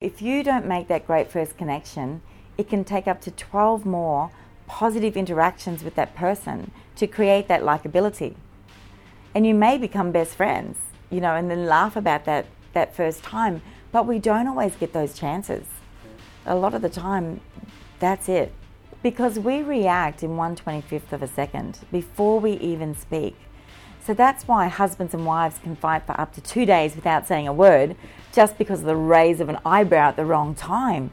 If you don't make that great first connection, it can take up to 12 more positive interactions with that person to create that likability. And you may become best friends, you know, and then laugh about that that first time, but we don't always get those chances. A lot of the time, that's it. Because we react in 125th of a second before we even speak. So that's why husbands and wives can fight for up to two days without saying a word just because of the raise of an eyebrow at the wrong time.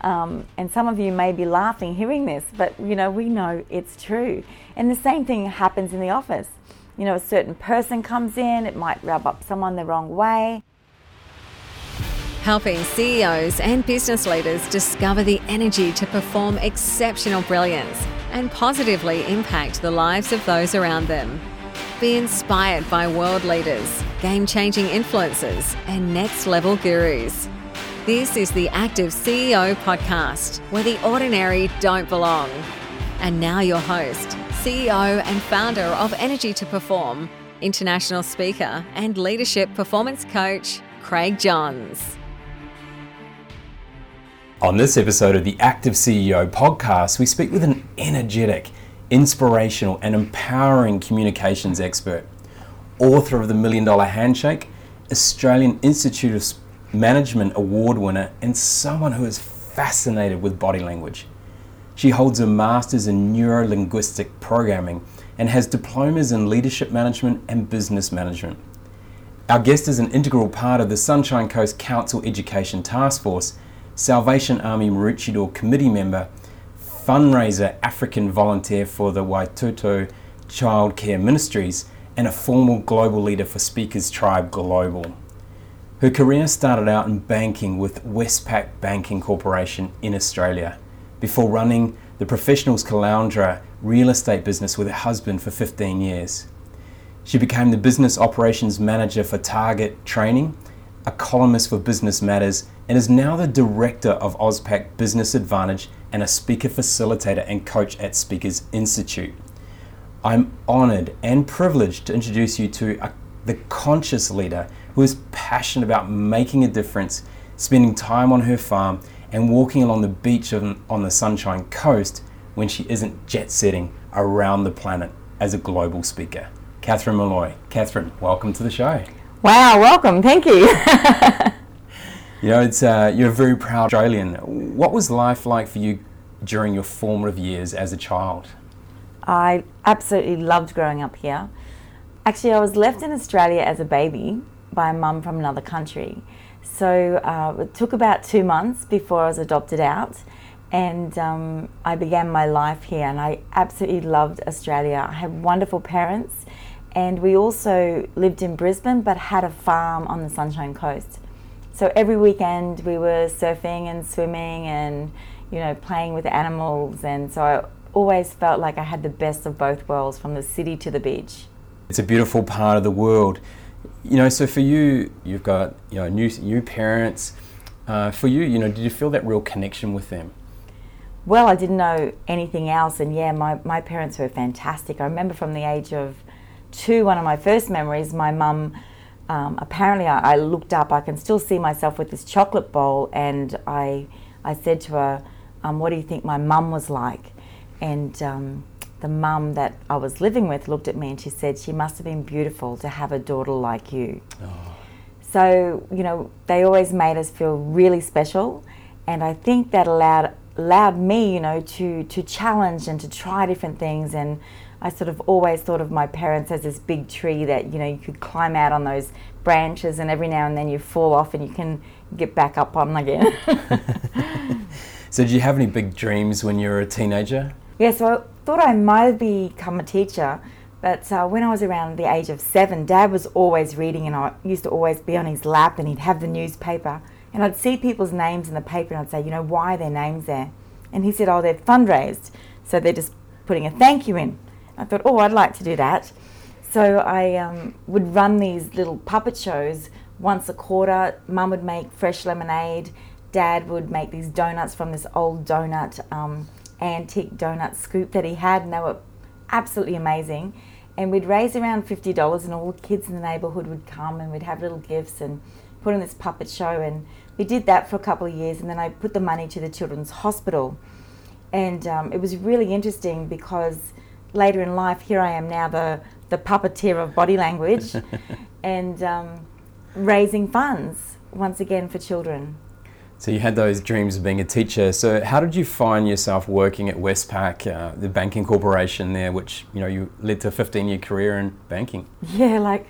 Um, and some of you may be laughing hearing this, but you know, we know it's true. And the same thing happens in the office. You know, a certain person comes in, it might rub up someone the wrong way. Helping CEOs and business leaders discover the energy to perform exceptional brilliance and positively impact the lives of those around them. Be inspired by world leaders, game changing influencers, and next level gurus. This is the Active CEO podcast, where the ordinary don't belong. And now, your host, CEO and founder of Energy to Perform, international speaker and leadership performance coach, Craig Johns. On this episode of the Active CEO podcast, we speak with an energetic, inspirational, and empowering communications expert, author of The Million Dollar Handshake, Australian Institute of Management Award winner, and someone who is fascinated with body language. She holds a master's in neuro linguistic programming and has diplomas in leadership management and business management. Our guest is an integral part of the Sunshine Coast Council Education Task Force, Salvation Army Maroochydore Committee member, fundraiser African volunteer for the Watoto Child Care Ministries, and a formal global leader for Speakers Tribe Global. Her career started out in banking with Westpac Banking Corporation in Australia, before running the Professionals Caloundra real estate business with her husband for 15 years. She became the business operations manager for Target Training, a columnist for Business Matters, and is now the director of AusPac Business Advantage and a speaker facilitator and coach at Speakers Institute. I'm honored and privileged to introduce you to a, the conscious leader who is passionate about making a difference, spending time on her farm, and walking along the beach on, on the Sunshine Coast when she isn't jet setting around the planet as a global speaker. Catherine Molloy. Catherine, welcome to the show. Wow, welcome. Thank you. You know, it's uh, you're a very proud Australian. What was life like for you during your formative years as a child? I absolutely loved growing up here. Actually, I was left in Australia as a baby by a mum from another country. So uh, it took about two months before I was adopted out, and um, I began my life here. And I absolutely loved Australia. I had wonderful parents, and we also lived in Brisbane but had a farm on the Sunshine Coast. So every weekend we were surfing and swimming and you know playing with animals, and so I always felt like I had the best of both worlds, from the city to the beach. It's a beautiful part of the world. You know, so for you, you've got you know new new parents. Uh, for you, you know, did you feel that real connection with them? Well, I didn't know anything else, and yeah, my, my parents were fantastic. I remember from the age of two, one of my first memories, my mum um, apparently I, I, looked up. I can still see myself with this chocolate bowl, and I I said to her, um, "What do you think my mum was like?" And um, the mum that I was living with looked at me and she said, "She must have been beautiful to have a daughter like you." Oh. So you know, they always made us feel really special, and I think that allowed allowed me, you know, to to challenge and to try different things and I sort of always thought of my parents as this big tree that you know you could climb out on those branches, and every now and then you fall off and you can get back up on again. so, did you have any big dreams when you were a teenager? Yeah, so I thought I might become a teacher, but uh, when I was around the age of seven, Dad was always reading, and I used to always be on his lap, and he'd have the newspaper, and I'd see people's names in the paper, and I'd say, you know, why are their names there? And he said, oh, they're fundraised, so they're just putting a thank you in. I thought, oh, I'd like to do that. So I um, would run these little puppet shows once a quarter. Mum would make fresh lemonade. Dad would make these donuts from this old donut, um, antique donut scoop that he had, and they were absolutely amazing. And we'd raise around $50, and all the kids in the neighbourhood would come and we'd have little gifts and put on this puppet show. And we did that for a couple of years, and then I put the money to the Children's Hospital. And um, it was really interesting because later in life, here I am now, the, the puppeteer of body language, and um, raising funds once again for children. So you had those dreams of being a teacher. So how did you find yourself working at Westpac, uh, the banking corporation there, which you know you led to a 15-year career in banking? Yeah, like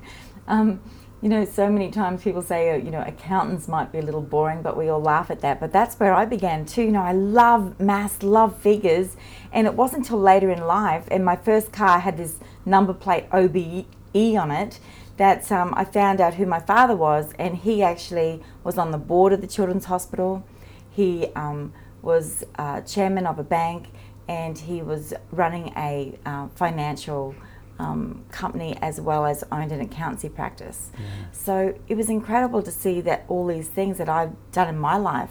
um, you know, so many times people say, uh, you know, accountants might be a little boring, but we all laugh at that. But that's where I began too. You know, I love maths, love figures, and it wasn't until later in life, and my first car had this number plate OBE on it, that um, I found out who my father was, and he actually was on the board of the Children's Hospital. He um, was uh, chairman of a bank, and he was running a uh, financial um, company as well as owned an accountancy practice. Yeah. So it was incredible to see that all these things that I've done in my life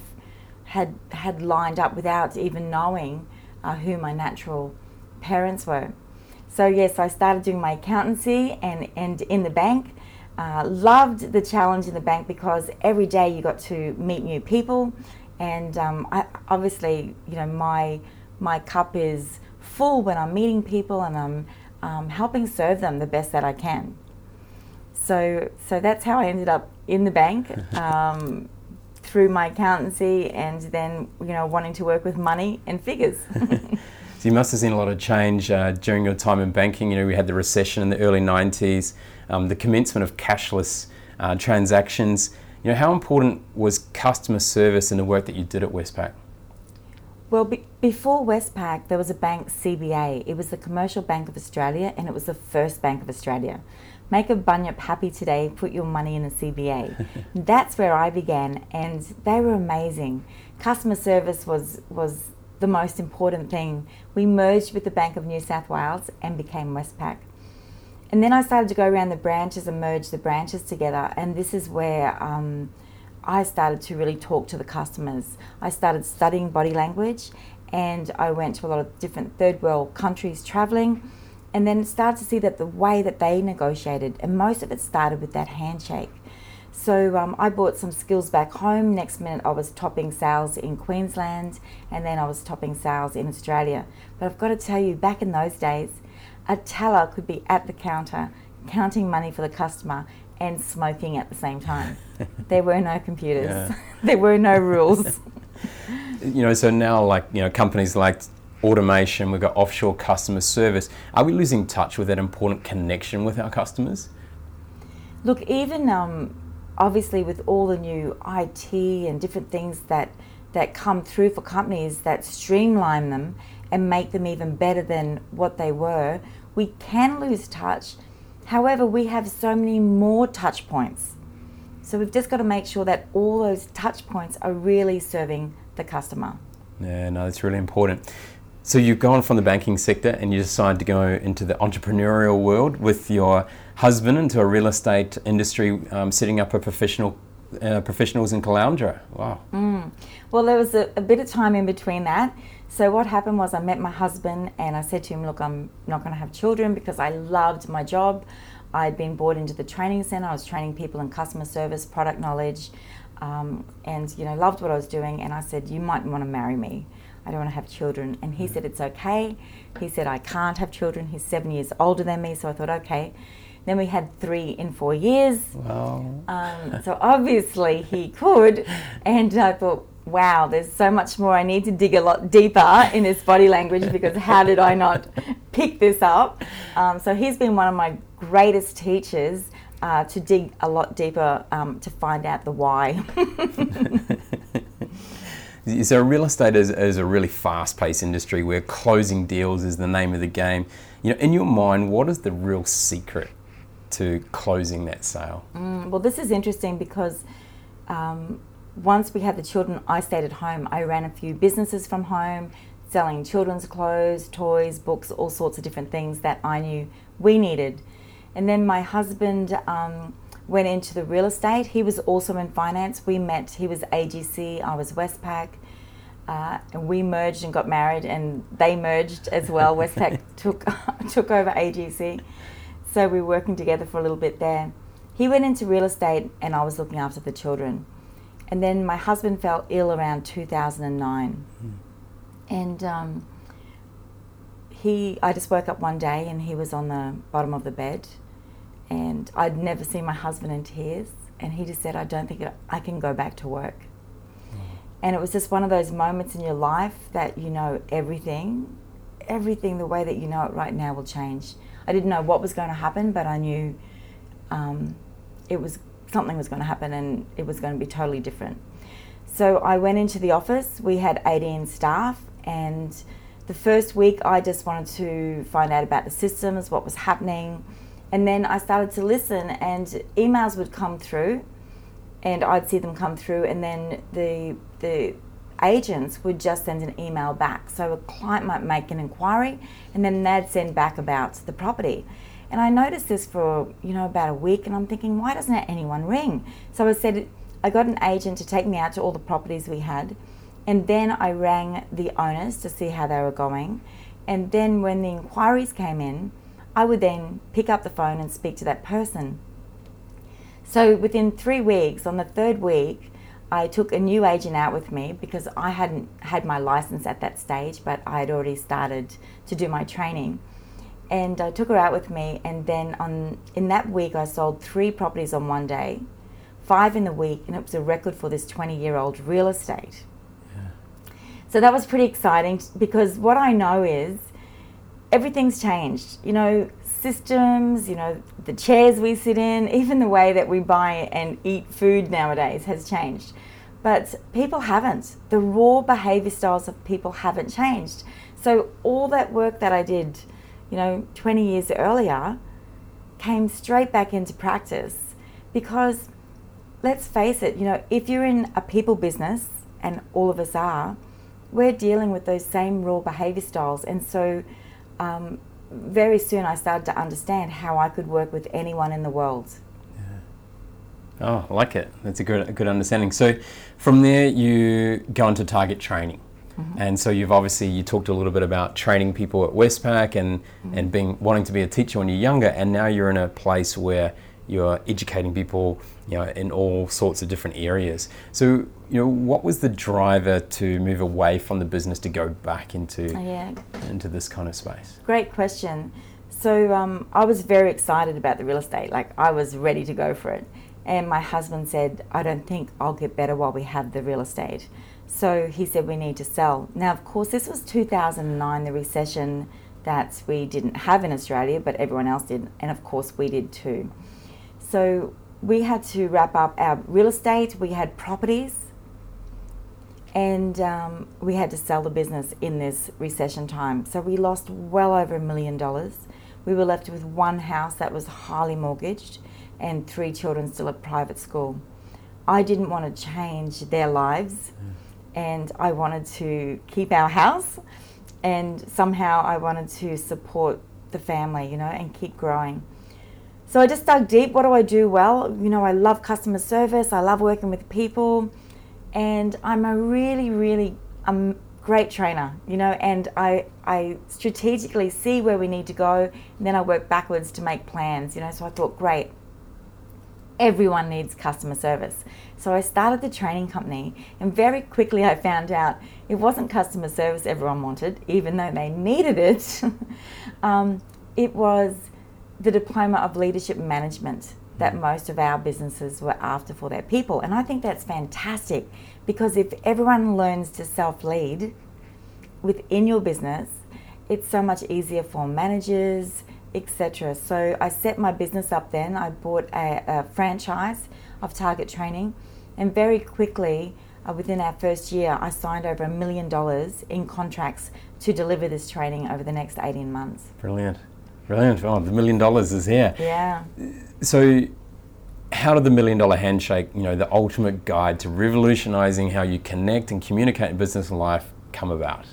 had had lined up without even knowing uh, who my natural parents were. So yes, I started doing my accountancy and and in the bank. Uh, loved the challenge in the bank because every day you got to meet new people, and um, I, obviously, you know, my my cup is full when I'm meeting people and I'm um, helping serve them the best that I can. So, so that's how I ended up in the bank um, through my accountancy, and then you know wanting to work with money and figures. so you must have seen a lot of change uh, during your time in banking. You know, we had the recession in the early '90s, um, the commencement of cashless uh, transactions. You know, how important was customer service in the work that you did at Westpac? Well, be- before Westpac, there was a bank, CBA. It was the Commercial Bank of Australia, and it was the first Bank of Australia. Make a bunyip happy today, put your money in a CBA. That's where I began, and they were amazing. Customer service was, was the most important thing. We merged with the Bank of New South Wales and became Westpac. And then I started to go around the branches and merge the branches together, and this is where um, I started to really talk to the customers. I started studying body language and I went to a lot of different third world countries traveling and then started to see that the way that they negotiated, and most of it started with that handshake. So um, I brought some skills back home. Next minute, I was topping sales in Queensland, and then I was topping sales in Australia. But I've got to tell you, back in those days, a teller could be at the counter counting money for the customer and smoking at the same time. there were no computers. Yeah. there were no rules. you know, so now like, you know, companies like automation, we've got offshore customer service. Are we losing touch with that important connection with our customers? Look, even um, obviously with all the new IT and different things that that come through for companies that streamline them and make them even better than what they were, we can lose touch However, we have so many more touch points. So we've just got to make sure that all those touch points are really serving the customer. Yeah, no, that's really important. So you've gone from the banking sector and you decide to go into the entrepreneurial world with your husband into a real estate industry, um, setting up a professional uh, professionals in Caloundra. Wow. Mm. Well, there was a, a, bit of time in between that. So what happened was I met my husband and I said to him, look, I'm not going to have children because I loved my job. I'd been brought into the training center. I was training people in customer service, product knowledge, um, and you know loved what I was doing. And I said, you might want to marry me. I don't want to have children. And he said, it's okay. He said, I can't have children. He's seven years older than me. So I thought, okay. Then we had three in four years. Wow. Um, so obviously he could. And I thought, wow, there's so much more. I need to dig a lot deeper in this body language because how did I not pick this up? Um, so he's been one of my greatest teachers uh, to dig a lot deeper um, to find out the why. so real estate is, is a really fast-paced industry where closing deals is the name of the game. You know, in your mind, what is the real secret to closing that sale? Mm, well, this is interesting because um, once we had the children, I stayed at home. I ran a few businesses from home, selling children's clothes, toys, books, all sorts of different things that I knew we needed. And then my husband um, went into the real estate. He was also in finance. We met, he was AGC, I was Westpac. Uh, and we merged and got married, and they merged as well. Westpac took took over AGC, so we were working together for a little bit there. He went into real estate, and I was looking after the children. And then my husband fell ill around 2009. And um, he, I just woke up one day and he was on the bottom of the bed. And I'd never seen my husband in tears. And he just said, I don't think I can go back to work. And it was just one of those moments in your life that you know everything, everything the way that you know it right now will change. I didn't know what was going to happen, but I knew um, it was something was going to happen and it was going to be totally different. So I went into the office. We had 18 staff, and the first week I just wanted to find out about the systems, what was happening, and then I started to listen, and emails would come through, and I'd see them come through, and then the the agents would just send an email back. So a client might make an inquiry, and then they'd send back about the property. And I noticed this for, you know, about a week and I'm thinking, why doesn't anyone ring? So I said, I got an agent to take me out to all the properties we had. And then I rang the owners to see how they were going. And then when the inquiries came in, I would then pick up the phone and speak to that person. So within three weeks, on the third week, I took a new agent out with me because I hadn't had my license at that stage, but I had already started to do my training and I took her out with me. And then on in that week, I sold three properties on one day, five in the week, and it was a record for this 20 year old real estate. Yeah. So that was pretty exciting because what I know is everything's changed. You know, systems, you know, the chairs we sit in, even the way that we buy and eat food nowadays has changed. But people haven't. The raw behavior styles of people haven't changed. So all that work that I did you know, 20 years earlier came straight back into practice because let's face it, you know, if you're in a people business, and all of us are, we're dealing with those same raw behavior styles. And so, um, very soon I started to understand how I could work with anyone in the world. Yeah. Oh, I like it. That's a good, a good understanding. So, from there, you go into target training. Mm-hmm. And so you've obviously you talked a little bit about training people at Westpac and mm-hmm. and being wanting to be a teacher when you're younger, and now you're in a place where you're educating people, you know, in all sorts of different areas. So, you know, what was the driver to move away from the business to go back into oh, yeah. into this kind of space? Great question. So, um, I was very excited about the real estate. Like, I was ready to go for it. And my husband said, "I don't think I'll get better while we have the real estate." So he said we need to sell. Now, of course, this was 2009, the recession that we didn't have in Australia, but everyone else did, and of course we did too. So we had to wrap up our real estate. We had properties, and um, we had to sell the business in this recession time. So we lost well over a million dollars. We were left with one house that was highly mortgaged, and three children still at private school. I didn't want to change their lives. Mm and I wanted to keep our house and somehow I wanted to support the family, you know, and keep growing. So I just dug deep. What do I do well? You know, I love customer service, I love working with people, and I'm a really, really um, great trainer, you know, and I, I strategically see where we need to go, and then I work backwards to make plans, you know. So I thought, great, everyone needs customer service. So I started the training company, and very quickly I found out it wasn't customer service everyone wanted, even though they needed it. um, it was the diploma of leadership management that most of our businesses were after for their people. And I think that's fantastic because if everyone learns to self lead within your business, it's so much easier for managers etc. So I set my business up then. I bought a, a franchise of Target Training, and very quickly, uh, within our first year, I signed over a million dollars in contracts to deliver this training over the next 18 months. Brilliant. Brilliant. Oh, the million dollars is here. Yeah. So, how did the million dollar handshake, you know, the ultimate guide to revolutionizing how you connect and communicate in business and life, come about?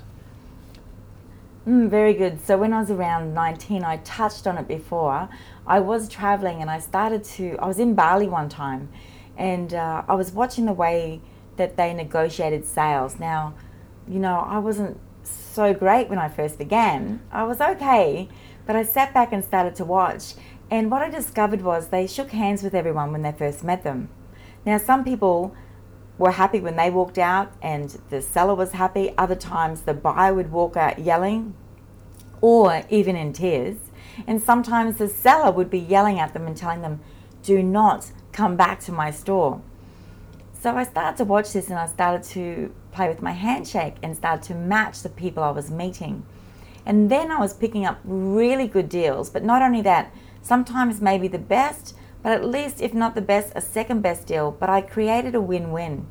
Mm, very good. So when I was around 19, I touched on it before. I was traveling and I started to, I was in Bali one time and uh, I was watching the way that they negotiated sales. Now, you know, I wasn't so great when I first began. I was okay, but I sat back and started to watch. And what I discovered was they shook hands with everyone when they first met them. Now, some people were happy when they walked out and the seller was happy. Other times the buyer would walk out yelling or even in tears. And sometimes the seller would be yelling at them and telling them, do not come back to my store. So I started to watch this and I started to play with my handshake and started to match the people I was meeting. And then I was picking up really good deals, but not only that, sometimes maybe the best, but at least, if not the best, a second best deal. But I created a win win.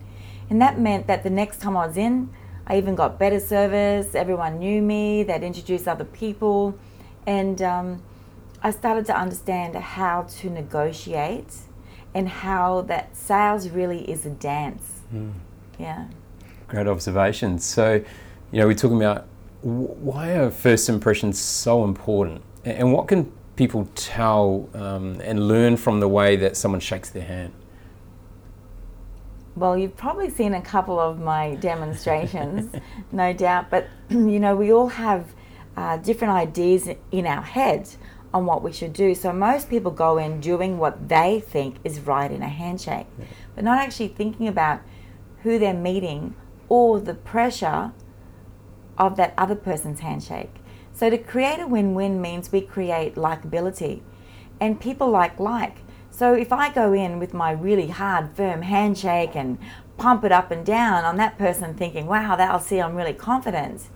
And that meant that the next time I was in, I even got better service, everyone knew me, they'd introduce other people. And um, I started to understand how to negotiate and how that sales really is a dance. Mm. Yeah. Great observation. So, you know, we're talking about why are first impressions so important and what can people tell um, and learn from the way that someone shakes their hand? Well, you've probably seen a couple of my demonstrations, no doubt, but you know, we all have uh, different ideas in our head on what we should do. So most people go in doing what they think is right in a handshake, yeah. but not actually thinking about who they're meeting or the pressure of that other person's handshake. So to create a win-win means we create likability and people like like. So if I go in with my really hard, firm handshake and pump it up and down on that person thinking, wow, that'll see I'm really confident,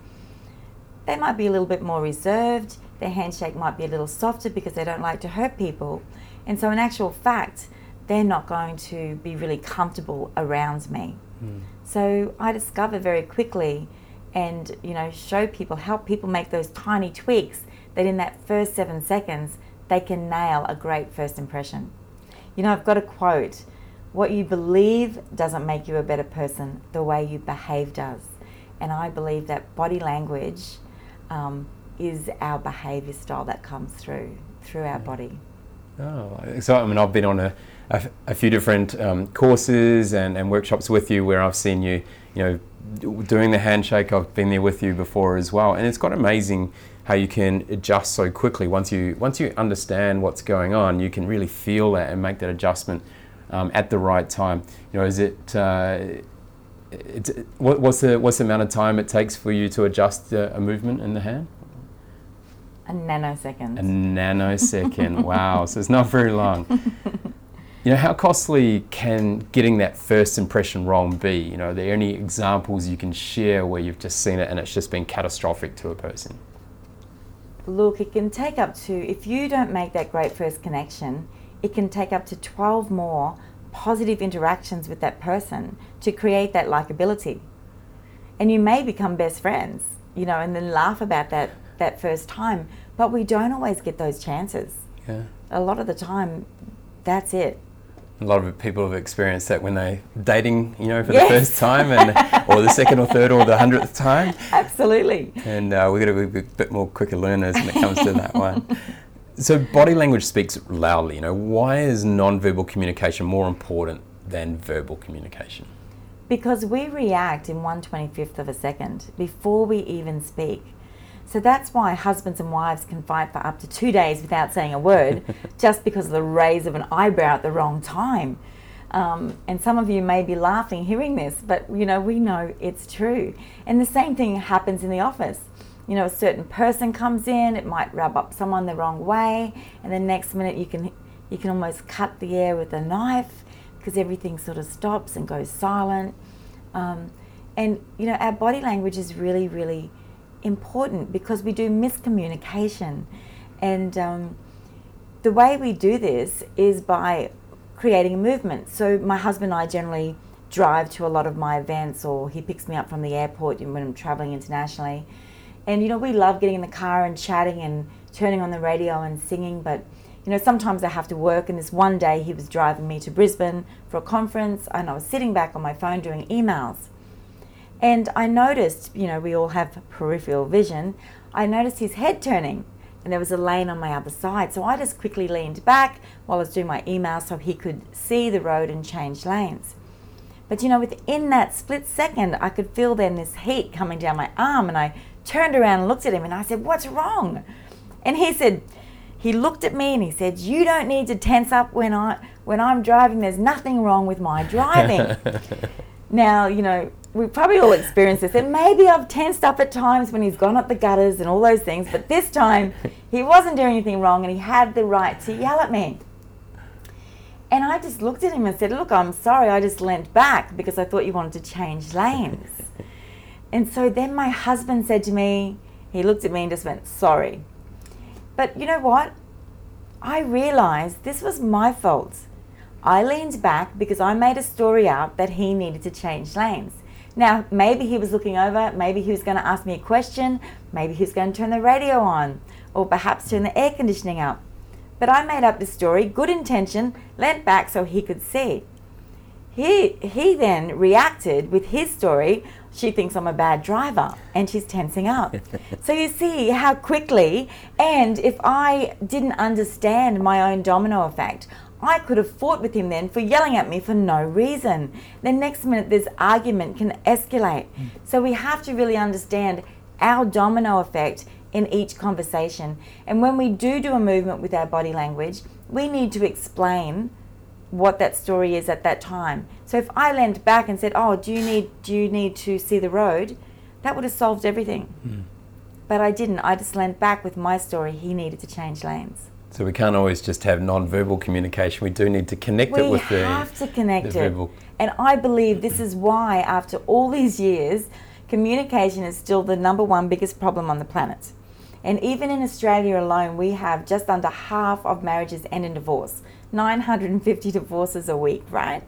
they might be a little bit more reserved. Their handshake might be a little softer because they don't like to hurt people. And so, in actual fact, they're not going to be really comfortable around me. Mm. So, I discover very quickly and you know show people help people make those tiny tweaks that in that first seven seconds they can nail a great first impression. You know i've got a quote what you believe doesn't make you a better person the way you behave does. And i believe that body language um, is our behavior style that comes through through our body. Oh so i mean i've been on a, a, a few different um, courses and, and workshops with you where i've seen you you know doing the handshake, I've been there with you before as well, and it's quite amazing how you can adjust so quickly. Once you once you understand what's going on, you can really feel that and make that adjustment um, at the right time. You know, is it? Uh, it's, what, what's the what's the amount of time it takes for you to adjust a, a movement in the hand? A nanosecond. A nanosecond. wow. So it's not very long. You know, how costly can getting that first impression wrong be? You know, are there any examples you can share where you've just seen it and it's just been catastrophic to a person? Look, it can take up to, if you don't make that great first connection, it can take up to 12 more positive interactions with that person to create that likability. And you may become best friends, you know, and then laugh about that that first time, but we don't always get those chances. Yeah. A lot of the time, that's it a lot of people have experienced that when they're dating, you know, for yes. the first time, and or the second or third or the hundredth time. Absolutely. And uh, we've got to be a bit more quicker learners when it comes to that one. So body language speaks loudly. You know, why is non-verbal communication more important than verbal communication? Because we react in one twenty fifth of a second before we even speak. So that's why husbands and wives can fight for up to two days without saying a word just because of the raise of an eyebrow at the wrong time. Um, and some of you may be laughing hearing this, but you know, we know it's true. And the same thing happens in the office. You know, a certain person comes in, it might rub up someone the wrong way, and the next minute you can you can almost cut the air with a knife because everything sort of stops and goes silent. Um, and you know, our body language is really, really important because we do miscommunication. And um, the way we do this is by creating a movement. So, my husband and I generally drive to a lot of my events, or he picks me up from the airport when I'm traveling internationally. And you know, we love getting in the car and chatting and turning on the radio and singing, but you know, sometimes I have to work. And this one day, he was driving me to Brisbane for a conference, and I was sitting back on my phone doing emails. And I noticed, you know, we all have peripheral vision. I noticed his head turning and there was a lane on my other side. So I just quickly leaned back while I was doing my email so he could see the road and change lanes. But you know, within that split second, I could feel then this heat coming down my arm and I turned around and looked at him and I said, What's wrong? And he said, he looked at me and he said, "You don't need to tense up when I when I'm driving. There's nothing wrong with my driving." Now, you know, we probably all experienced this, and maybe I've tensed up at times when he's gone up the gutters and all those things, but this time he wasn't doing anything wrong and he had the right to yell at me. And I just looked at him and said, Look, I'm sorry, I just leant back because I thought you wanted to change lanes. and so then my husband said to me, He looked at me and just went, Sorry. But you know what? I realized this was my fault. I leaned back because I made a story up that he needed to change lanes. Now, maybe he was looking over, maybe he was going to ask me a question, maybe he was going to turn the radio on, or perhaps turn the air conditioning up. But I made up the story, good intention, leant back so he could see. He, he then reacted with his story. She thinks I'm a bad driver and she's tensing up. so you see how quickly, and if I didn't understand my own domino effect, I could have fought with him then for yelling at me for no reason. The next minute, this argument can escalate. So we have to really understand our domino effect in each conversation. And when we do do a movement with our body language, we need to explain what that story is at that time. So if I leaned back and said, "Oh, do you need do you need to see the road?" that would have solved everything. Mm. But I didn't. I just leaned back with my story. He needed to change lanes. So we can't always just have non-verbal communication. We do need to connect we it with the. We have to connect it. Verbal. And I believe this is why, after all these years, communication is still the number one biggest problem on the planet. And even in Australia alone, we have just under half of marriages end in divorce. 950 divorces a week, right?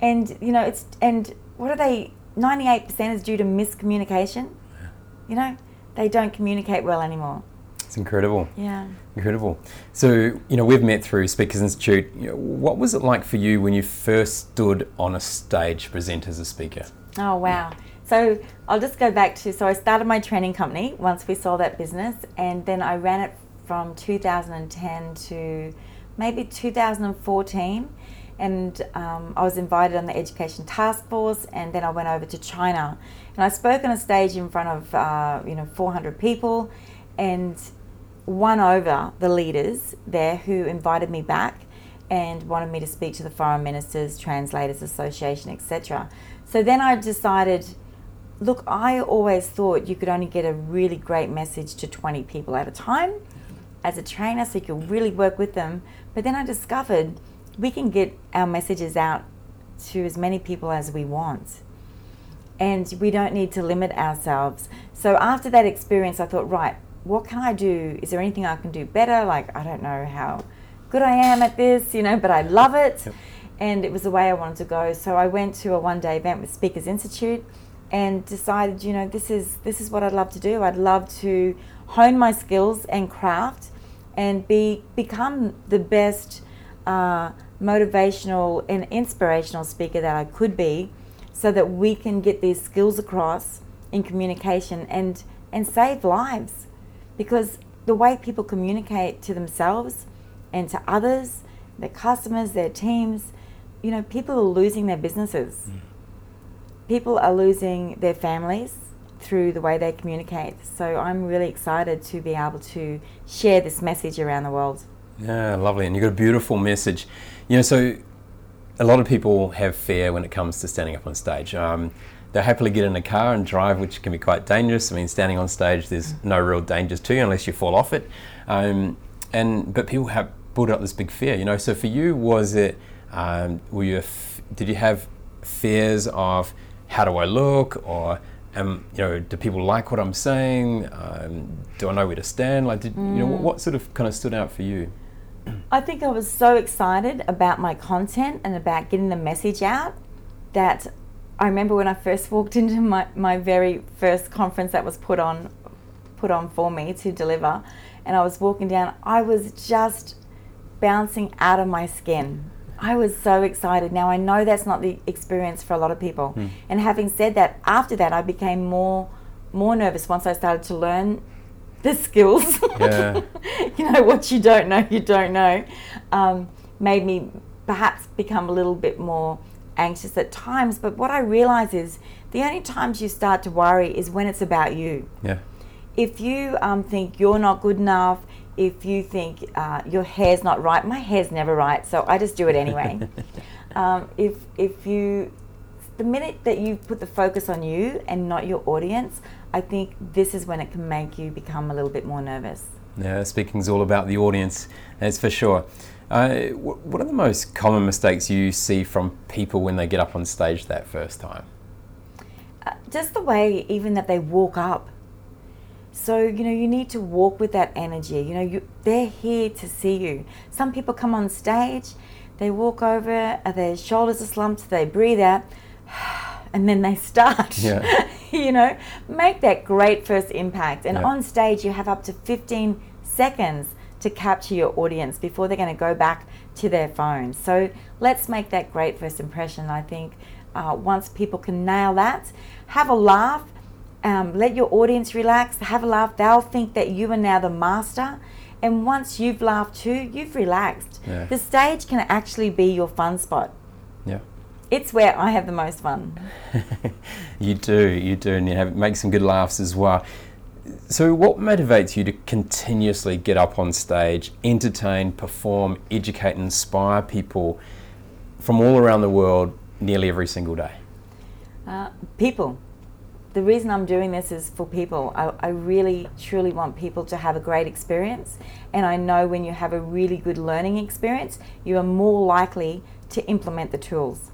And you know, it's and what are they? 98% is due to miscommunication. Yeah. You know, they don't communicate well anymore. It's incredible. Yeah. Incredible. So, you know, we've met through Speakers Institute. You know, what was it like for you when you first stood on a stage to present as a speaker? Oh, wow. So, I'll just go back to so I started my training company once we saw that business, and then I ran it from 2010 to maybe 2014 and um, I was invited on the education task force, and then I went over to China, and I spoke on a stage in front of uh, you know 400 people, and won over the leaders there who invited me back and wanted me to speak to the foreign ministers, translators association, etc. So then I decided, look, I always thought you could only get a really great message to 20 people at a time as a trainer, so you could really work with them. But then I discovered we can get our messages out to as many people as we want. And we don't need to limit ourselves. So after that experience, I thought, right, what can I do? Is there anything I can do better? Like, I don't know how good I am at this, you know, but I love it. Yep. And it was the way I wanted to go. So I went to a one day event with Speakers Institute and decided, you know, this is this is what I'd love to do. I'd love to hone my skills and craft and be become the best uh, motivational and inspirational speaker that I could be so that we can get these skills across in communication and and save lives because the way people communicate to themselves and to others, their customers, their teams, you know, people are losing their businesses. Mm. People are losing their families through the way they communicate. So I'm really excited to be able to share this message around the world. Yeah, lovely. And you've got a beautiful message. You know, so a lot of people have fear when it comes to standing up on stage. Um, they happily get in a car and drive, which can be quite dangerous. I mean, standing on stage, there's no real dangers to you unless you fall off it. Um, and but people have built up this big fear, you know. So for you, was it? Um, were you? Did you have fears of how do I look, or um, you know, do people like what I'm saying? Um, do I know where to stand? Like, did, mm. you know, what, what sort of kind of stood out for you? I think I was so excited about my content and about getting the message out that I remember when I first walked into my, my very first conference that was put on put on for me to deliver and I was walking down, I was just bouncing out of my skin. I was so excited. Now I know that's not the experience for a lot of people. Mm. And having said that, after that I became more more nervous once I started to learn the skills. Yeah. you know what you don't know, you don't know. Um, made me perhaps become a little bit more anxious at times. But what I realize is the only times you start to worry is when it's about you. Yeah. If you um, think you're not good enough, if you think uh, your hair's not right, my hair's never right, so I just do it anyway. um, if if you the minute that you put the focus on you and not your audience, I think this is when it can make you become a little bit more nervous. Yeah, speaking is all about the audience, that's for sure. Uh, what are the most common mistakes you see from people when they get up on stage that first time? Uh, just the way, even that they walk up. So you know, you need to walk with that energy. You know, you, they're here to see you. Some people come on stage, they walk over, uh, their shoulders are slumped, they breathe out, and then they start. Yeah. you know, make that great first impact. And Yeah. on stage, you have up to 15 seconds to capture your audience before they're going to go back to their phone. So let's make that great first impression. I think uh, once people can nail that, have a laugh, um, let your audience relax, have a laugh. They'll think that you are now the master. And once you've laughed too, you've relaxed. Yeah. The stage can actually be your fun spot. Yeah. It's where I have the most fun. You do, you do, and you have make some good laughs as well. So, what motivates you to continuously get up on stage, entertain, perform, educate, and inspire people from all around the world nearly every single day? Uh, people. The reason I'm doing this is for people. I, I really, truly want people to have a great experience. And I know when you have a really good learning experience, you are more likely to implement the tools.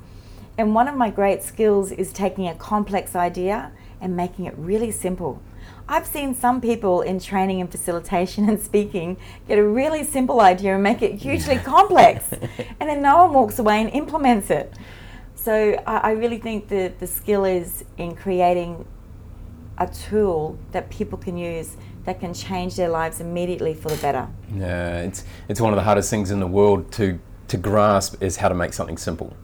And one of my great skills is taking a complex idea and making it really simple. I've seen some people in training and facilitation and speaking get a really simple idea and make it hugely complex, and then no one walks away and implements it. So I, I really think that the skill is in creating a tool that people can use that can change their lives immediately for the better. Yeah, it's it's one of the hardest things in the world to to grasp is how to make something simple.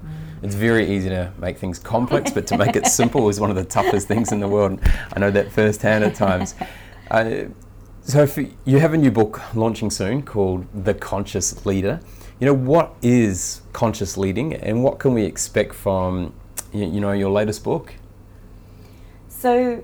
It's very easy to make things complex, but to make it simple is one of the toughest things in the world. I know that firsthand at times. Uh, so, you have a new book launching soon called The Conscious Leader. You know what is conscious leading, and what can we expect from you you know your latest book? So,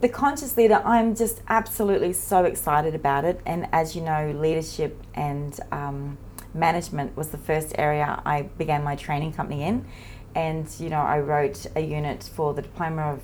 the conscious leader, I'm just absolutely so excited about it. And as you know, leadership and um, management was the first area I began my training company in. And, you know, I wrote a unit for the Diploma of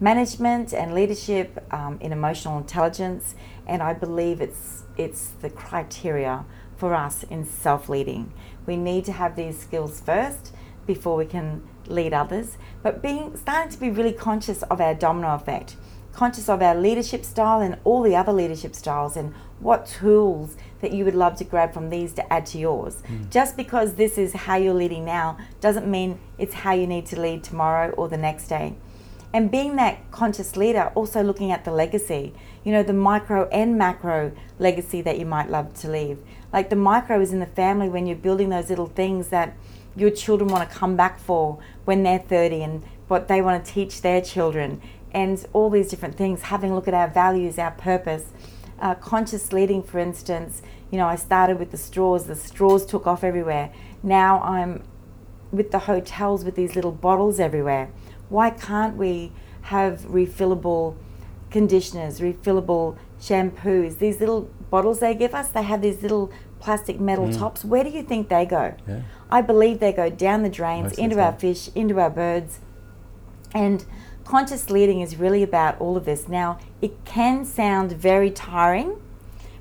Management and Leadership um, in Emotional Intelligence. And I believe it's, it's the criteria for us in self leading. We need to have these skills first before we can lead others, but being starting to be really conscious of our domino effect, conscious of our leadership style and all the other leadership styles and what tools that you would love to grab from these to add to yours. Hmm. Just because this is how you're leading now doesn't mean it's how you need to lead tomorrow or the next day. And being that conscious leader, also looking at the legacy, you know, the micro and macro legacy that you might love to leave. Like the micro is in the family when you're building those little things that your children want to come back for when they're 30 and what they want to teach their children and all these different things, having a look at our values, our purpose. Uh, conscious leading, for instance, you know, I started with the straws, the straws took off everywhere. Now I'm with the hotels with these little bottles everywhere. Why can't we have refillable conditioners, refillable shampoos? These little bottles they give us, they have these little plastic metal tops. Where do you think they go? Yeah. I believe they go down the drains, Most into our fish, into our birds. And conscious leading is really about all of this. Now, it can sound very tiring,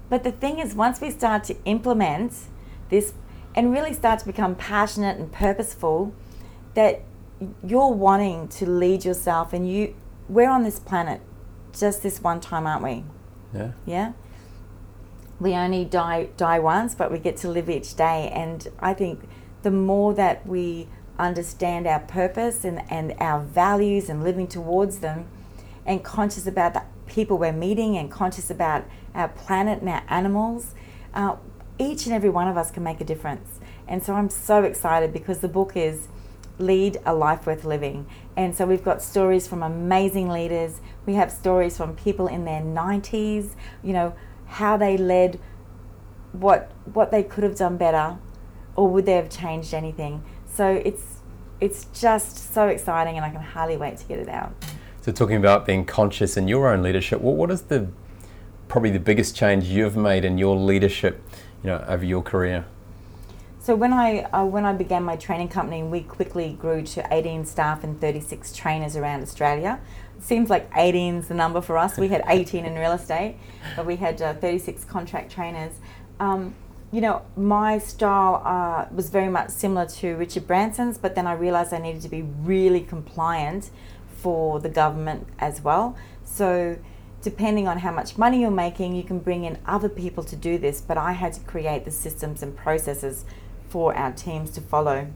but the thing is, once we start to implement this and really start to become passionate and purposeful, that you're wanting to lead yourself and you, we're on this planet just this one time, aren't we? Yeah. Yeah. We only die die once, but we get to live each day. And I think the more that we understand our purpose and, and our values and living towards them, and conscious about the people we're meeting and conscious about our planet and our animals, uh, each and every one of us can make a difference. And so I'm so excited because the book is Lead a Life Worth Living. And so we've got stories from amazing leaders. We have stories from people in their 90s, you know, how they led, what what they could have done better, or would they have changed anything. So it's it's just so exciting and I can hardly wait to get it out. So, talking about being conscious in your own leadership, what, what is the probably the biggest change you've made in your leadership, you know, over your career? So when I uh, when I began my training company, we quickly grew to 18 staff and 36 trainers around Australia. It seems like 18 is the number for us. We had 18 in real estate, but we had uh, 36 contract trainers. Um, you know, my style uh, was very much similar to Richard Branson's, but then I realized I needed to be really compliant for the government as well. So, depending on how much money you're making, you can bring in other people to do this, but I had to create the systems and processes for our teams to follow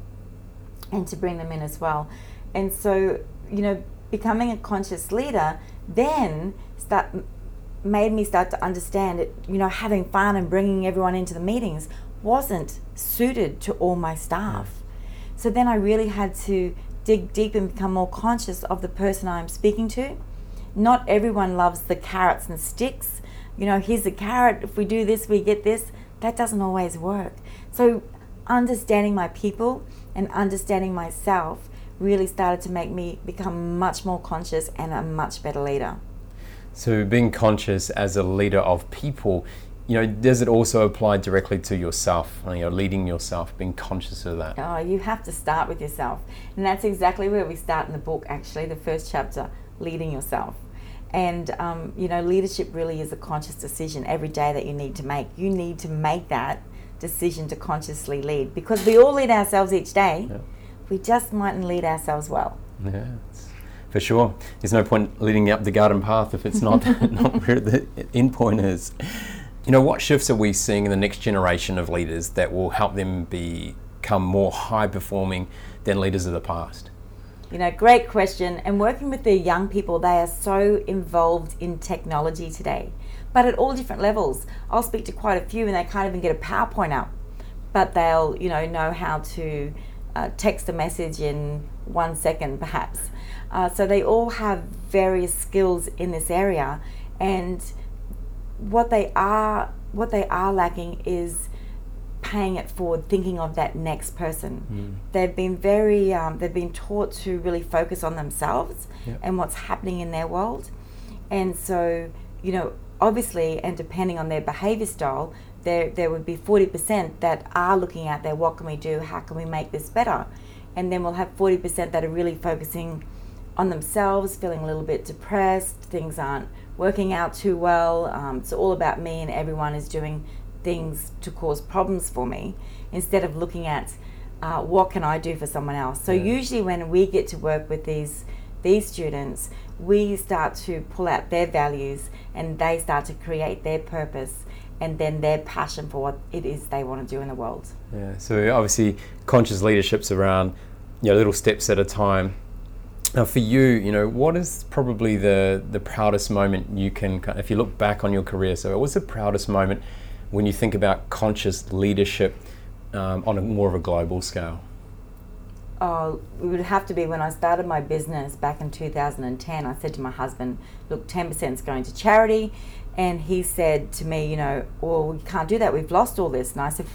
and to bring them in as well. And so, you know, becoming a conscious leader then start made me start to understand it, you know, having fun and bringing everyone into the meetings wasn't suited to all my staff. So then I really had to dig deep and become more conscious of the person I'm speaking to. Not everyone loves the carrots and sticks. You know, here's a carrot, if we do this, we get this. That doesn't always work. So, understanding my people and understanding myself really started to make me become much more conscious and a much better leader. So, being conscious as a leader of people, you know, does it also apply directly to yourself? You know, leading yourself, being conscious of that. Oh, you have to start with yourself, and that's exactly where we start in the book. Actually, the first chapter, leading yourself, and um, you know, leadership really is a conscious decision every day that you need to make. You need to make that decision to consciously lead because we all lead ourselves each day. Yeah. We just mightn't lead ourselves well. Yeah, for sure. There's no point leading up the garden path if it's not not where the end point is. You know, what shifts are we seeing in the next generation of leaders that will help them become more high performing than leaders of the past? You know, great question. And working with the young people, they are so involved in technology today, but at all different levels. I'll speak to quite a few, and they can't even get a PowerPoint up, but they'll, you know, know how to uh, text a message in one second, perhaps. Uh, so they all have various skills in this area, and what they are what they are lacking is paying it forward, thinking of that next person. Mm. They've been very um, they've been taught to really focus on themselves Yep. and what's happening in their world, and so you know obviously and depending on their behavior style. There, there would be 40% that are looking at their what can we do, how can we make this better? And then we'll have 40% that are really focusing on themselves, feeling a little bit depressed, things aren't working out too well. Um, it's all about me, and everyone is doing things to cause problems for me instead of looking at uh, what can I do for someone else. So Yeah. usually when we get to work with these these students, we start to pull out their values, and they start to create their purpose. And then their passion for what it is they want to do in the world. Yeah. So obviously, conscious leadership's around, you know, little steps at a time. Now, for you, you know, what is probably the the proudest moment you can, if you look back on your career? So, what's the proudest moment when you think about conscious leadership um, on a more of a global scale? Oh, it would have to be when I started my business back in 2010. I said to my husband, Look, 10% is going to charity. And he said to me, You know, well, we can't do that. We've lost all this. And I said,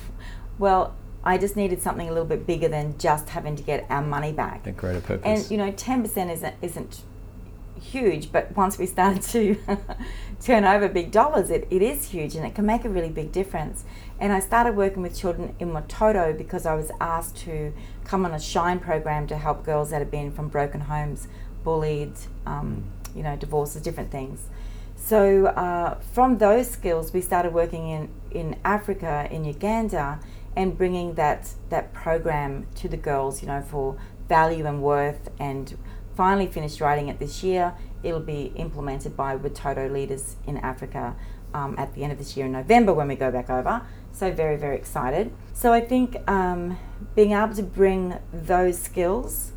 Well, I just needed something a little bit bigger than just having to get our money back. A greater purpose. And you know, ten percent isn't isn't huge, but once we started to turn over big dollars, it, it is huge and it can make a really big difference. And I started working with children in Watoto because I was asked to come on a Shine program to help girls that have been from broken homes, bullied, um, you know, divorces, different things. So uh, from those skills, we started working in, in Africa, in Uganda, and bringing that that program to the girls, you know, for value and worth. And finally finished writing it this year. It'll be implemented by Watoto leaders in Africa um, at the end of this year in November when we go back over. So very very excited. So I think um, being able to bring those skills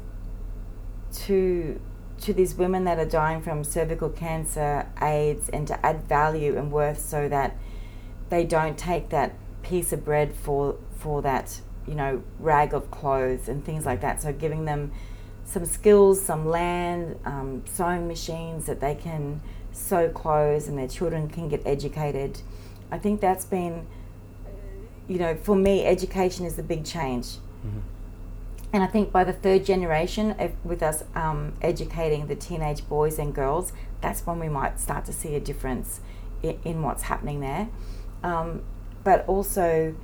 to to these women that are dying from cervical cancer, AIDS, and to add value and worth so that they don't take that piece of bread for for that you know rag of clothes and things like that. So giving them some skills, some land, um, sewing machines that they can sew clothes and their children can get educated. I think that's been, you know, for me, education is the big change. And I think by the third generation, if, with us um, educating the teenage boys and girls, that's when we might start to see a difference in, in what's happening there. Um, but also,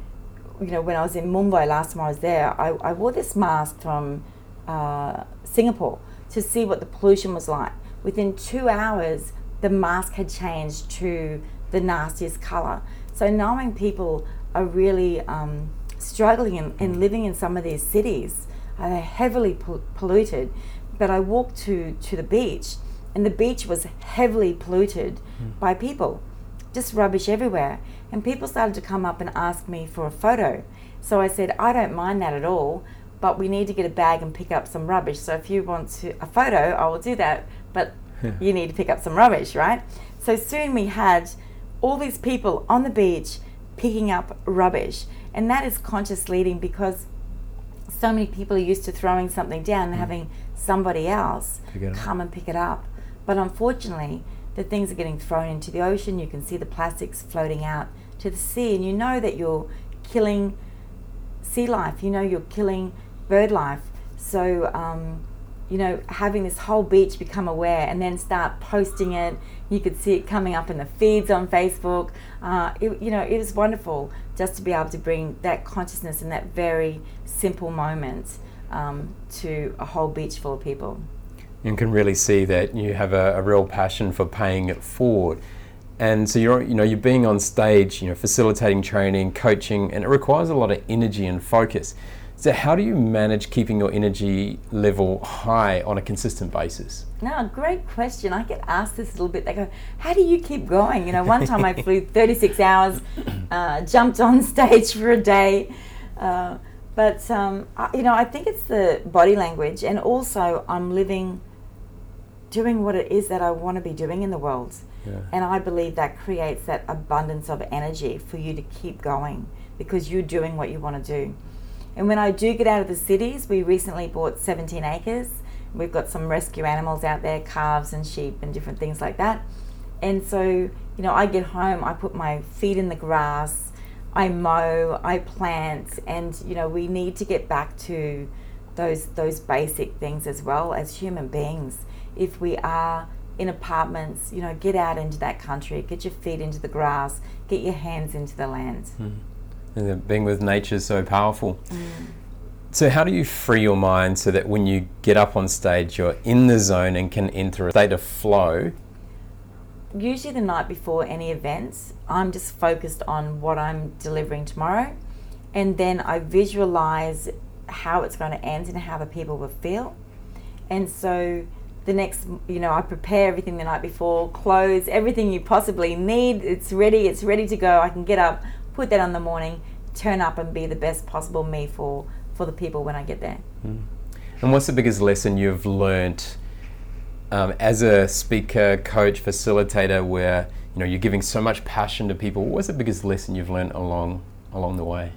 you know, when I was in Mumbai last time I was there, I, I wore this mask from uh, Singapore to see what the pollution was like. Within two hours, the mask had changed to the nastiest color. So knowing people are really um, struggling and, and, living in some of these cities, uh, they're heavily polluted. But I walked to, to the beach, and the beach was heavily polluted mm. by people, just rubbish everywhere. And people started to come up and ask me for a photo. So I said, I don't mind that at all, but we need to get a bag and pick up some rubbish. So if you want to, a photo, I will do that, but yeah. you need to pick up some rubbish, right? So soon we had all these people on the beach picking up rubbish. And that is conscious leading because so many people are used to throwing something down and mm. having somebody else come and pick it up. But unfortunately, the things are getting thrown into the ocean. You can see the plastics floating out to the sea, and you know that you're killing sea life, you know, you're killing bird life. So, um, you know, having this whole beach become aware and then start posting it. You could see it coming up in the feeds on Facebook. Uh, it, you know, it was wonderful just to be able to bring that consciousness in that very simple moment um, to a whole beach full of people. You can really see that you have a, a real passion for paying it forward and so you're you know you're being on stage you know facilitating training coaching and it requires a lot of energy and focus so how do you manage keeping your energy level high on a consistent basis? No great question. I get asked this a little bit. They go how do you keep going? You know one time i flew 36 hours uh, jumped on stage for a day. Uh, but um, I, you know i think it's the body language and also i'm living doing what it is that i want to be doing in the world. Yeah. And I believe that creates that abundance of energy for you to keep going because you're doing what you want to do. And when I do get out of the cities, we recently bought 17 acres. We've got some rescue animals out there, calves and sheep and different things like that. And so, you know, I get home, I put my feet in the grass, I mow, I plant, and you know, we need to get back to those those basic things as well as human beings. If we are in apartments, you know, get out into that country, get your feet into the grass, get your hands into the land. Mm. Being with nature is so powerful. Mm. So, how do you free your mind so that when you get up on stage, you're in the zone and can enter a state of flow? Usually, the night before any events, I'm just focused on what I'm delivering tomorrow, and then I visualize how it's going to end and how the people will feel. And so, the next you know i prepare everything the night before clothes everything you possibly need it's ready it's ready to go i can get up put that on the morning turn up and be the best possible me for for the people when i get there. Mm. and what's the biggest lesson you've learned um, as a speaker coach facilitator where you know you're giving so much passion to people? What's the biggest lesson you've learned along along the way?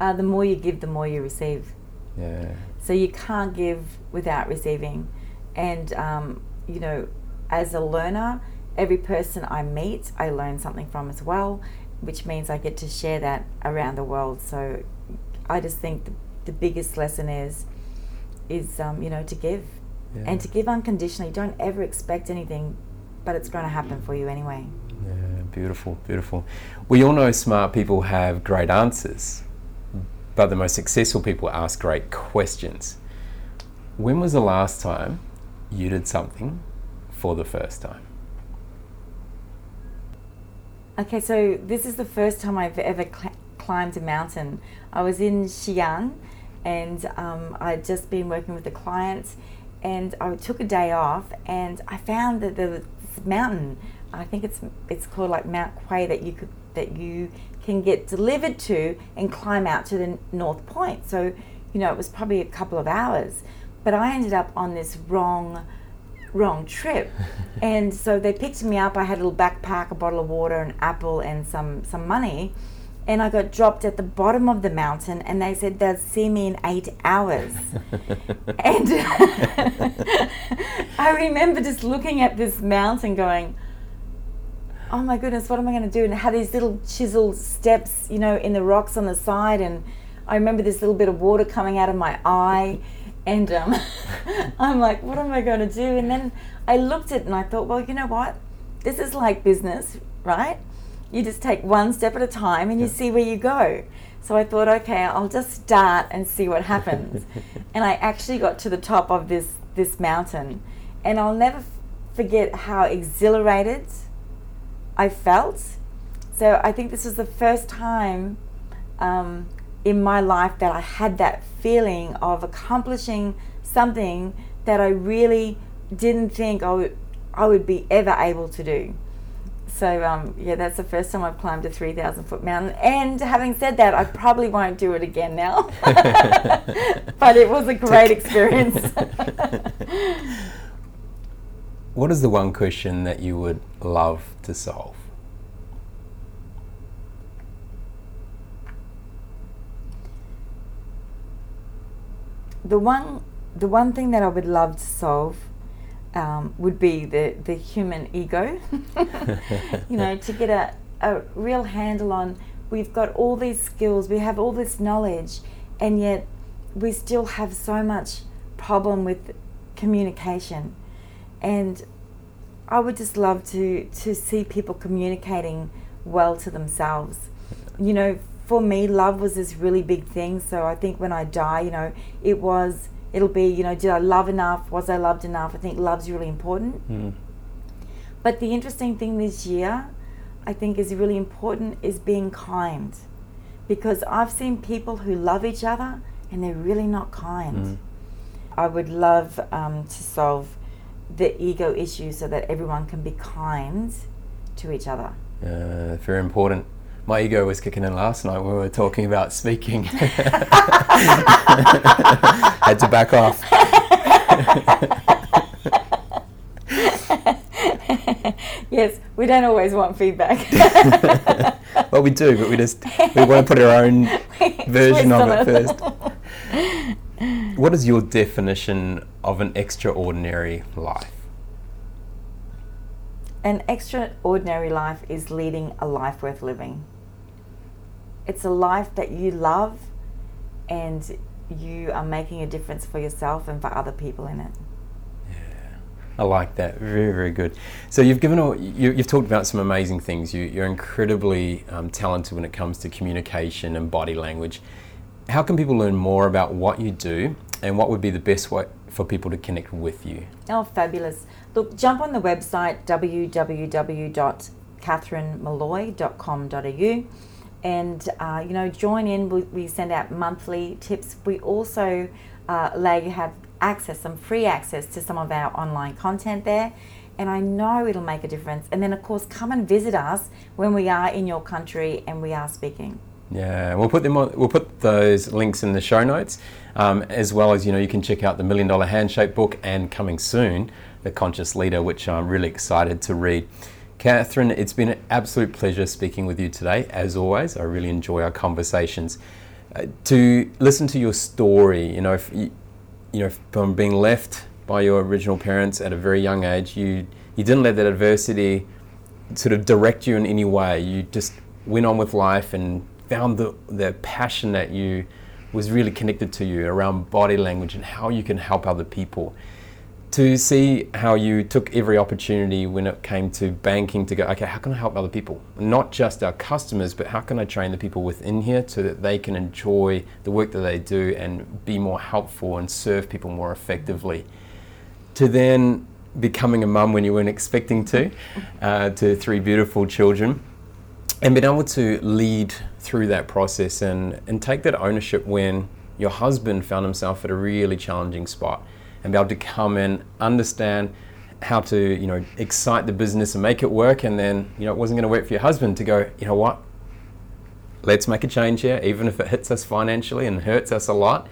Uh, the more you give the more you receive. Yeah. So you can't give without receiving. And, um, you know, as a learner, every person I meet, I learn something from as well, which means I get to share that around the world. So I just think the, the biggest lesson is, is um, you know, to give. Yeah. And to give unconditionally. Don't ever expect anything, but it's going to happen for you anyway. Yeah, beautiful, beautiful. We all know smart people have great answers, but the most successful people ask great questions. When was the last time you did something for the first time? Okay, so this is the first time I've ever cl- climbed a mountain. I was in Xi'an and um, I'd just been working with a client and I took a day off and I found that the mountain, I think it's it's called like Mount Quay that you could that you can get delivered to and climb out to the North Point. So, you know, it was probably a couple of hours. But I ended up on this wrong wrong trip. and so they picked me up. I had a little backpack, a bottle of water, an apple, and some, some money. And I got dropped at the bottom of the mountain, and they said they'd see me in eight hours. and I remember just looking at this mountain going, oh my goodness, what am I going to do? And it had these little chiseled steps, you know, in the rocks on the side. And I remember this little bit of water coming out of my eye. And um, I'm like, what am I going to do? And then I looked at it and I thought, well, you know what? This is like business, right? you just take one step at a time and you see where you go. So I thought, okay, I'll just start and see what happens. and I actually got to the top of this this mountain, and I'll never forget how exhilarated I felt. So I think this was the first time um, in my life that I had that feeling of accomplishing something that I really didn't think I would, I would be ever able to do. So um, yeah, that's the first time I've climbed a three thousand foot mountain. And having said that, I probably won't do it again now. but it was a great experience. what is the one question that you would love to solve? The one, the one thing that I would love to solve um, would be the, the human ego. you know, to get a, a real handle on we've got all these skills, we have all this knowledge, and yet we still have so much problem with communication. And I would just love to, to see people communicating well to themselves. You know, for me, love was this really big thing. So I think when I die, you know, it was it'll be you know did i love enough? Was i loved enough? I think love's really important. Mm. but the interesting thing this year i think is really important is being kind. Because i've seen people who love each other and they're really not kind. Mm. i would love um, to solve the ego issue so that everyone can be kind to each other. Uh, very important my ego was kicking in last night when we were talking about speaking. Had to back off. yes, we don't always want feedback. well, we do, but we just we want to put our own version of it first. What is your definition of an extraordinary life? An extraordinary life is leading a life worth living it's a life that you love and you are making a difference for yourself and for other people in it. Yeah, I like that. Very, very good. So you've given all, you, have talked about some amazing things. You, are incredibly um, talented when it comes to communication and body language. How can people learn more about what you do and what would be the best way for people to connect with you? Oh, fabulous. Look, jump on the website www.catherinemolloy.com.au and uh, you know join in we, we, send out monthly tips. We also uh, allow you have access some free access to some of our online content there. And i know it'll make a difference. And then of course come and visit us when we are in your country and we are speaking. Yeah we'll put them on we'll put those links in the show notes. Um, as well as you know you can check out the million dollar handshake book and coming soon the conscious leader which i'm really excited to read Catherine, it's been an absolute pleasure speaking with you today. As always, I really enjoy our conversations. Uh, to listen to your story, you know, if you, know, from being left by your original parents at a very young age, you you didn't let that adversity sort of direct you in any way. You just went on with life and found the the passion that you was really connected to you around body language and how you can help other people to see how you took every opportunity when it came to banking to go, okay, how can I help other people? Not just our customers, but how can I train the people within here so that they can enjoy the work that they do and be more helpful and serve people more effectively? To then becoming a mum when you weren't expecting to, uh, to three beautiful children, and being able to lead through that process and, and take that ownership when your husband found himself at a really challenging spot and be able to come in, understand how to, you know, excite the business and make it work. And then, you know, it wasn't going to work for your husband to go, you know what, let's make a change here, even if it hits us financially and hurts us a lot.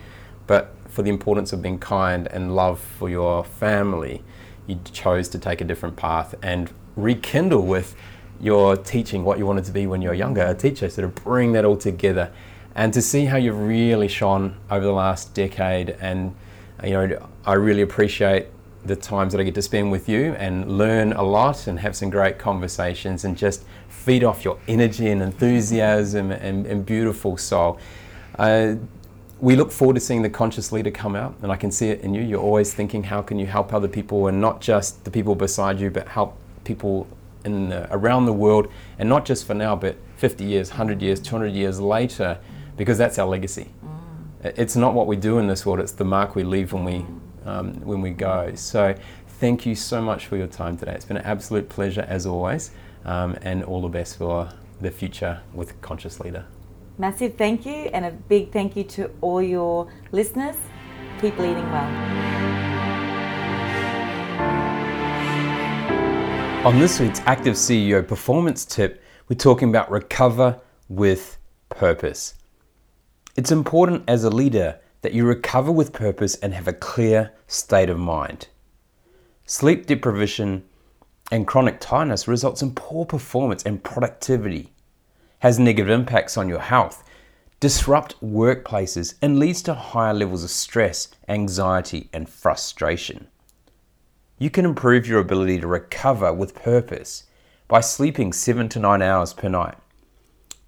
But for the importance of being kind and love for your family, you chose to take a different path and rekindle with your teaching what you wanted to be when you were younger, a teacher, sort of bring that all together. And to see how you've really shone over the last decade and you know, I really appreciate the times that I get to spend with you and learn a lot and have some great conversations and just feed off your energy and enthusiasm and, and beautiful soul. Uh, we look forward to seeing the conscious leader come out, and I can see it in you. You're always thinking, how can you help other people, and not just the people beside you, but help people in the, around the world, and not just for now, but 50 years, 100 years, 200 years later, because that's our legacy. It's not what we do in this world; it's the mark we leave when we um, when we go. So, thank you so much for your time today. It's been an absolute pleasure as always, um, and all the best for the future with Conscious Leader. Massive thank you, and a big thank you to all your listeners. Keep leading well. On this week's Active CEO Performance Tip, we're talking about recover with purpose. It's important as a leader that you recover with purpose and have a clear state of mind. Sleep deprivation and chronic tiredness results in poor performance and productivity, has negative impacts on your health, disrupt workplaces, and leads to higher levels of stress, anxiety, and frustration. You can improve your ability to recover with purpose by sleeping 7 to 9 hours per night,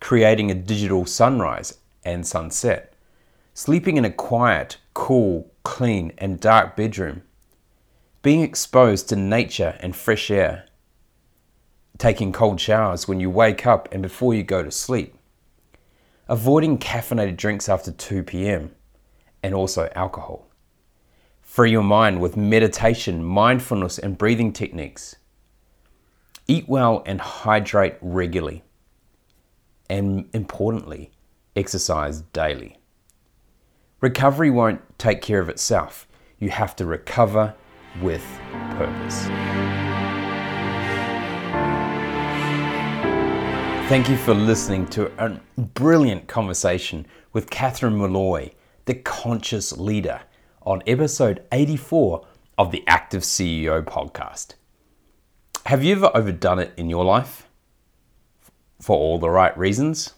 creating a digital sunrise and sunset, sleeping in a quiet, cool, clean, and dark bedroom, being exposed to nature and fresh air, taking cold showers when you wake up and before you go to sleep, avoiding caffeinated drinks after 2 p.m., and also alcohol. Free your mind with meditation, mindfulness, and breathing techniques. Eat well and hydrate regularly. And importantly, exercise daily. Recovery won't take care of itself. You have to recover with purpose. Thank you for listening to a brilliant conversation with Catherine Molloy, the conscious leader on episode 84 of the Active CEO podcast. Have you ever overdone it in your life? For all the right reasons?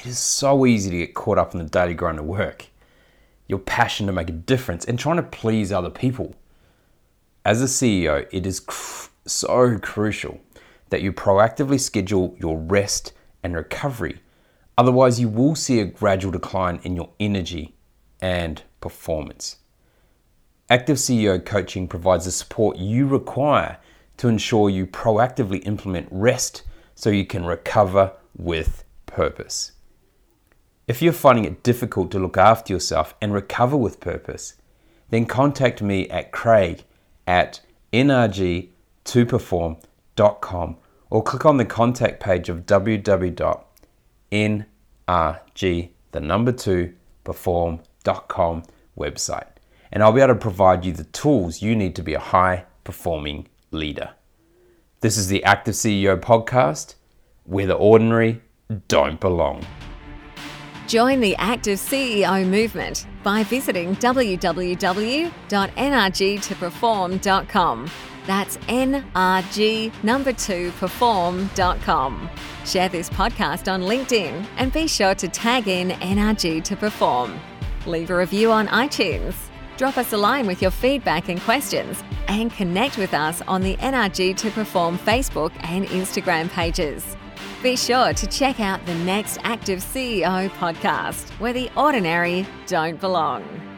It is so easy to get caught up in the daily grind of work, your passion to make a difference, and trying to please other people. As a CEO, it is cr- so crucial that you proactively schedule your rest and recovery. Otherwise, you will see a gradual decline in your energy and performance. Active CEO coaching provides the support you require to ensure you proactively implement rest so you can recover with purpose. If you're finding it difficult to look after yourself and recover with purpose, then contact me at craig at nrg2perform.com or click on the contact page of www.nrg, the number two, perform.com website. And I'll be able to provide you the tools you need to be a high performing leader. This is the Active CEO podcast where the ordinary don't belong. Join the Active CEO movement by visiting www.nrg2perform.com. That's NRG number two perform.com. Share this podcast on LinkedIn and be sure to tag in NRG to perform. Leave a review on iTunes. Drop us a line with your feedback and questions and connect with us on the NRG to Perform Facebook and Instagram pages. Be sure to check out the next Active CEO podcast where the ordinary don't belong.